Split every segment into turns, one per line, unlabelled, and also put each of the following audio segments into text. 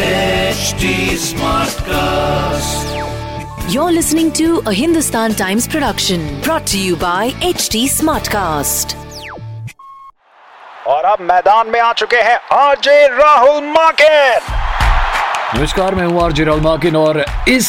HD Smartcast.
You're listening to a Hindustan Times production brought to you by HD Smartcast.
और अब मैदान में आ चुके हैं आरजे राहुल माकिन
नमस्कार मैं हूँ आरजे राहुल माकिन और इस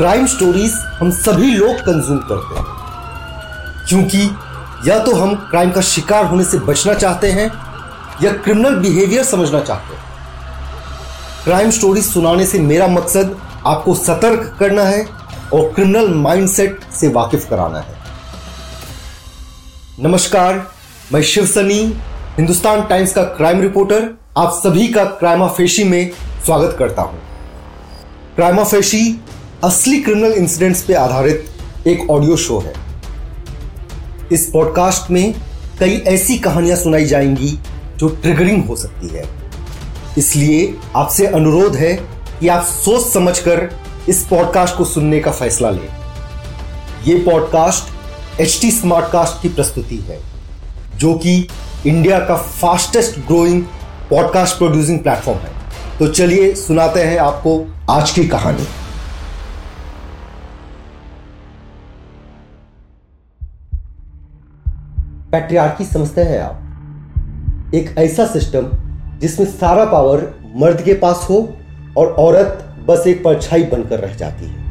crime stories हम सभी लोग कंज्यूम करते हैं। क्योंकि या तो हम क्राइम का शिकार होने से बचना चाहते हैं, या क्रिमिनल बिहेवियर समझना चाहते हैं। क्राइम स्टोरीज सुनाने से मेरा मकसद आपको सतर्क करना है और क्रिमिनल माइंडसेट से वाकिफ कराना है। नमस्कार, मैं शिव सनी, हिंदुस्तान टाइम्स का क्राइम रिपोर्टर, आप सभी का क्राइमा फेशी में स्वागत करता हूँ। क्राइमा फेशी असली क्रिमिनल इंसिडेंट्स पे आधारित एक ऑडियो शो है। इस पॉडकास्ट में कई ऐसी कहानियाँ सुनाई जाएँगी जो ट्रिगरिंग हो सकती है। इसलिए आपसे अनुरोध है कि आप सोच समझकर इस पॉडकास्ट को सुनने का फैसला लें। यह पॉडकास्ट एच टी स्मार्टकास्ट की प्रस्तुति है, जो कि इंडिया का fastest growing podcast producing platform है। तो चलिए सुनाते हैं आपको आज की कहानी। पैट्रियार्की समझते हैं आप। एक ऐसा सिस्टम जिसमें सारा पावर मर्द के पास हो और औरत बस एक परछाई बनकर रह जाती है।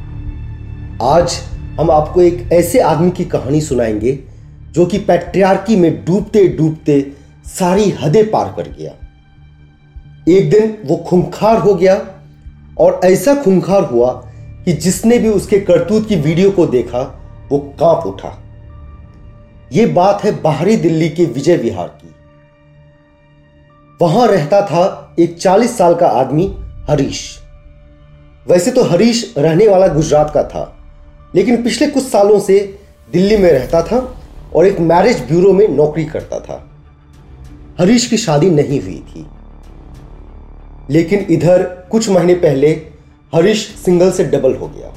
आज हम आपको एक ऐसे आदमी की कहानी सुनाएँगे जो कि पैट्रियार्की में डूबते डूबते सारी हदें पार कर गया। एक दिन वो खुंखार हो गया और ऐसा खुंखार हुआ कि जिसने भी उसके करतूत की वीडियो को देखा, वो काँप उठा। ये बात है बाहरी दिल्ली के विजय विहार की। वहाँ रहता था एक 40 साल का आदमी हरीश। वैसे तो हरीश रहने वाला गुजरात का था, लेकिन पिछले कुछ सालों से दिल्ली में रहता था और एक मैरिज ब्यूरो में नौकरी करता था। हरीश की शादी नहीं हुई थी। लेकिन इधर कुछ महीने पहले हरीश सिंगल से डबल हो गया।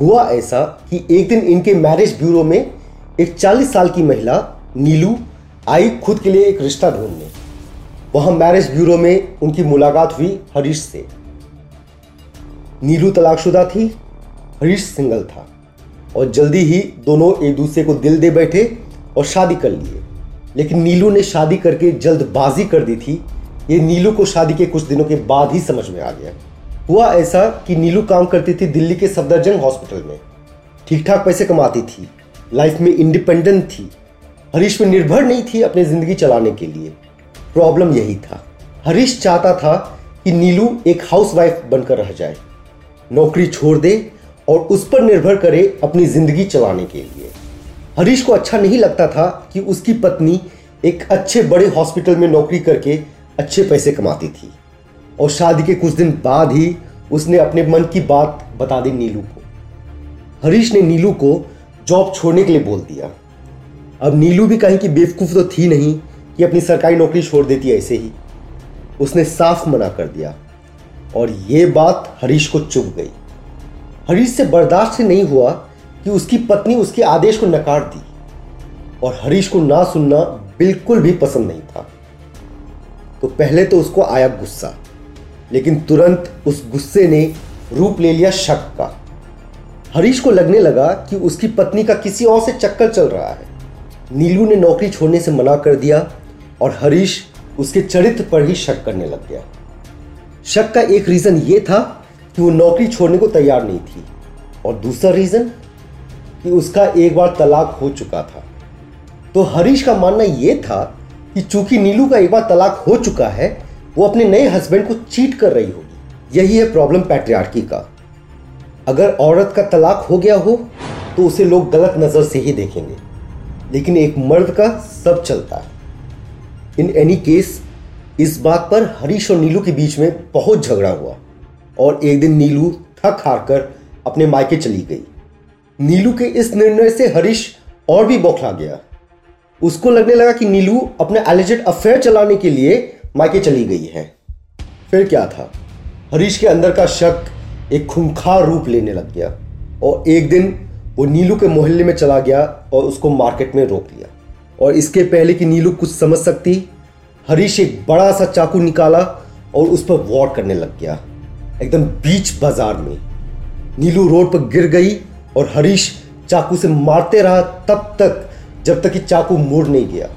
हुआ ऐसा कि एक दिन इनके मैरिज ब्यूरो में एक 40 साल की महिला, नीलू, आई खुद के लिए एक रिश्ता ढूँढने। वहाँ मैरिज ब्यूरो में उनकी मुलाकात हुई हरीश से। नीलू तलाकशुदा थी, हरीश सिंगल था और जल्दी ही दोनों एक दूसरे को दिल दे बैठे और शादी कर लिए। लेकिन नीलू ने शादी करके जल्दबाजी कर दी थी। ये नीलू को शादी के कुछ दिनों के बाद ही समझ में आ गया। हुआ ऐसा कि नीलू काम करती थी दिल्ली के सफदरजंग हॉस्पिटल में। ठीक ठाक पैसे कमाती थी। लाइफ में इंडिपेंडेंट थी हरीश में निर्भर नहीं थी अपनी ज़िंदगी चलाने के लिए। प्रॉब्लम यही था। हरीश चाहता था कि नीलू एक हाउसवाइफ बनकर रह जाए। नौकरी छोड़ दे और उस पर निर्भर करे अपनी ज़िंदगी चलाने के लिए। हरीश को अच्छा नहीं लगता था कि उसकी पत्नी एक अच्छे बड़े हॉस्पिटल में नौकरी करके अच्छे पैसे कमाती थी। और शादी के कुछ दिन बाद ही उसने अपने मन की बात बता दी नीलू को। हरीश ने नीलू को जॉब छोड़ने के लिए बोल दिया। अब नीलू भी कहीं की बेवकूफ़ तो थी नहीं कि अपनी सरकारी नौकरी छोड़ देती ऐसे ही। उसने साफ़ मना कर दिया। और ये बात हरीश को चुभ गई। हरीश से बर्दाश्त नहीं हुआ कि उसकी पत्नी उसके आदेश को नकार दी। और हरीश को ना सुनना बिल्कुल भी पसंद नहीं था। तो पहले तो उसको आया गुस्सा, लेकिन तुरंत उस गुस्से ने रूप ले लिया शक का। हरीश को लगने लगा कि उसकी पत्नी का किसी और से चक्कर चल रहा है। नीलू ने नौकरी छोड़ने से मना कर दिया और हरीश उसके चरित्र पर ही शक करने लग गया। शक का एक रीज़न ये था कि वो नौकरी छोड़ने को तैयार नहीं थी और दूसरा रीज़न कि उसका एक बार तलाक हो चुका था। तो हरीश का मानना यह था कि चूँकि नीलू का एक बार तलाक हो चुका है, वो अपने नए हस्बैंड को चीट कर रही होगी। यही है प्रॉब्लम पैट्रियार्की का। अगर औरत का तलाक हो गया हो तो उसे लोग गलत नज़र से ही देखेंगे। लेकिन एक मर्द का सब चलता है। इन एनी केस इस बात पर हरीश और नीलू के बीच में बहुत झगड़ा हुआ और एक दिन नीलू थक हार कर अपने मायके चली गई। नीलू के इस निर्णय से हरीश और भी बौखला गया। उसको लगने लगा कि नीलू अपने एलिजेड अफेयर चलाने के लिए मायके चली गई है। फिर क्या था? हरीश के अंदर का शक एक खूंखार रूप लेने लग गया और एक दिन वो नीलू के मोहल्ले में चला गया और उसको मार्केट में रोक लिया। और इसके पहले कि नीलू कुछ समझ सकती, हरीश एक बड़ा सा चाकू निकाला और उस पर वॉर करने लग गया, एकदम बीच बाज़ार में। नीलू रोड पर गिर गई और हरीश चाकू से मारते रहा तब तक, जब तक कि चाकू मुड़ नहीं गया।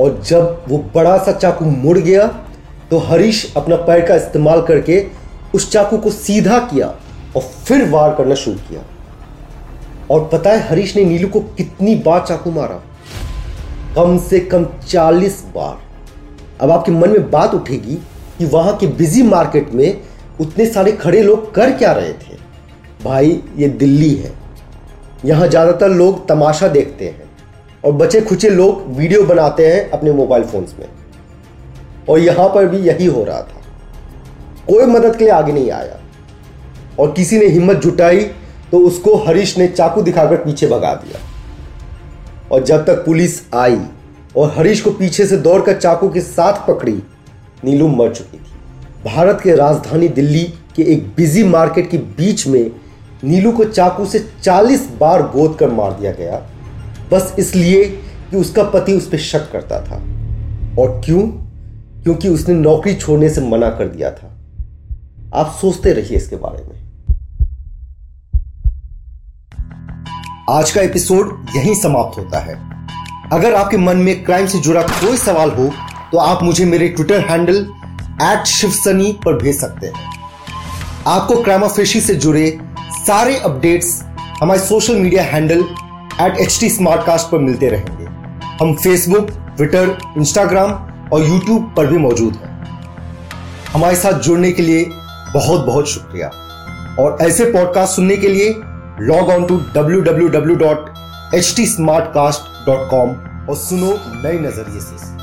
और जब वो बड़ा सा चाकू मुड़ गया तो हरीश अपना पैर का इस्तेमाल करके उस चाकू को सीधा किया और फिर वार करना शुरू किया। और पता है हरीश ने नीलू को कितनी बार चाकू मारा? कम से कम चालीस बार। अब आपके मन में बात उठेगी कि वहाँ के बिज़ी मार्केट में उतने सारे खड़े लोग कर क्या रहे थे। भाई, ये दिल्ली है। यहाँ ज़्यादातर लोग तमाशा देखते हैं और बचे खुचे लोग वीडियो बनाते हैं अपने मोबाइल फोन्स में। और यहाँ पर भी यही हो रहा था। कोई मदद के लिए आगे नहीं आया। और किसी ने हिम्मत जुटाई तो उसको हरीश ने चाकू दिखाकर पीछे भगा दिया। और जब तक पुलिस आई और हरीश को पीछे से दौड़कर चाकू के साथ पकड़ी, नीलू मर चुकी थी। भारत के राजधानी दिल्ली के एक बिज़ी मार्केट के बीच में नीलू को चाकू से 40 बार गोद कर मार दिया गया। बस इसलिए कि उसका पति उस पर शक करता था। और क्यों? क्योंकि उसने नौकरी छोड़ने से मना कर दिया था। आप सोचते रहिए इसके बारे में। आज का एपिसोड यहीं समाप्त होता है। अगर आपके मन में क्राइम से जुड़ा कोई सवाल हो तो आप मुझे मेरे ट्विटर हैंडल एट शिवसनी पर भेज सकते हैं। आपको क्राइमाफेशी से जुड़े सारे अपडेट्स हमारे social media handle at H T पर मिलते रहेंगे। हम फेसबुक ट्विटर इंस्टाग्राम और यूट्यूब पर भी मौजूद हैं। हमारे साथ जुड़ने के लिए बहुत बहुत शुक्रिया और ऐसे पॉडकास्ट सुनने के लिए log on to W W W dot H T Smartcast dot com और सुनो नए नज़रिए से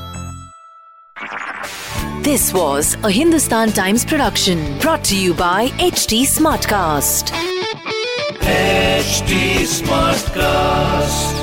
This was a Hindustan Times production brought to you by HT Smartcast.
Smart Smartcast.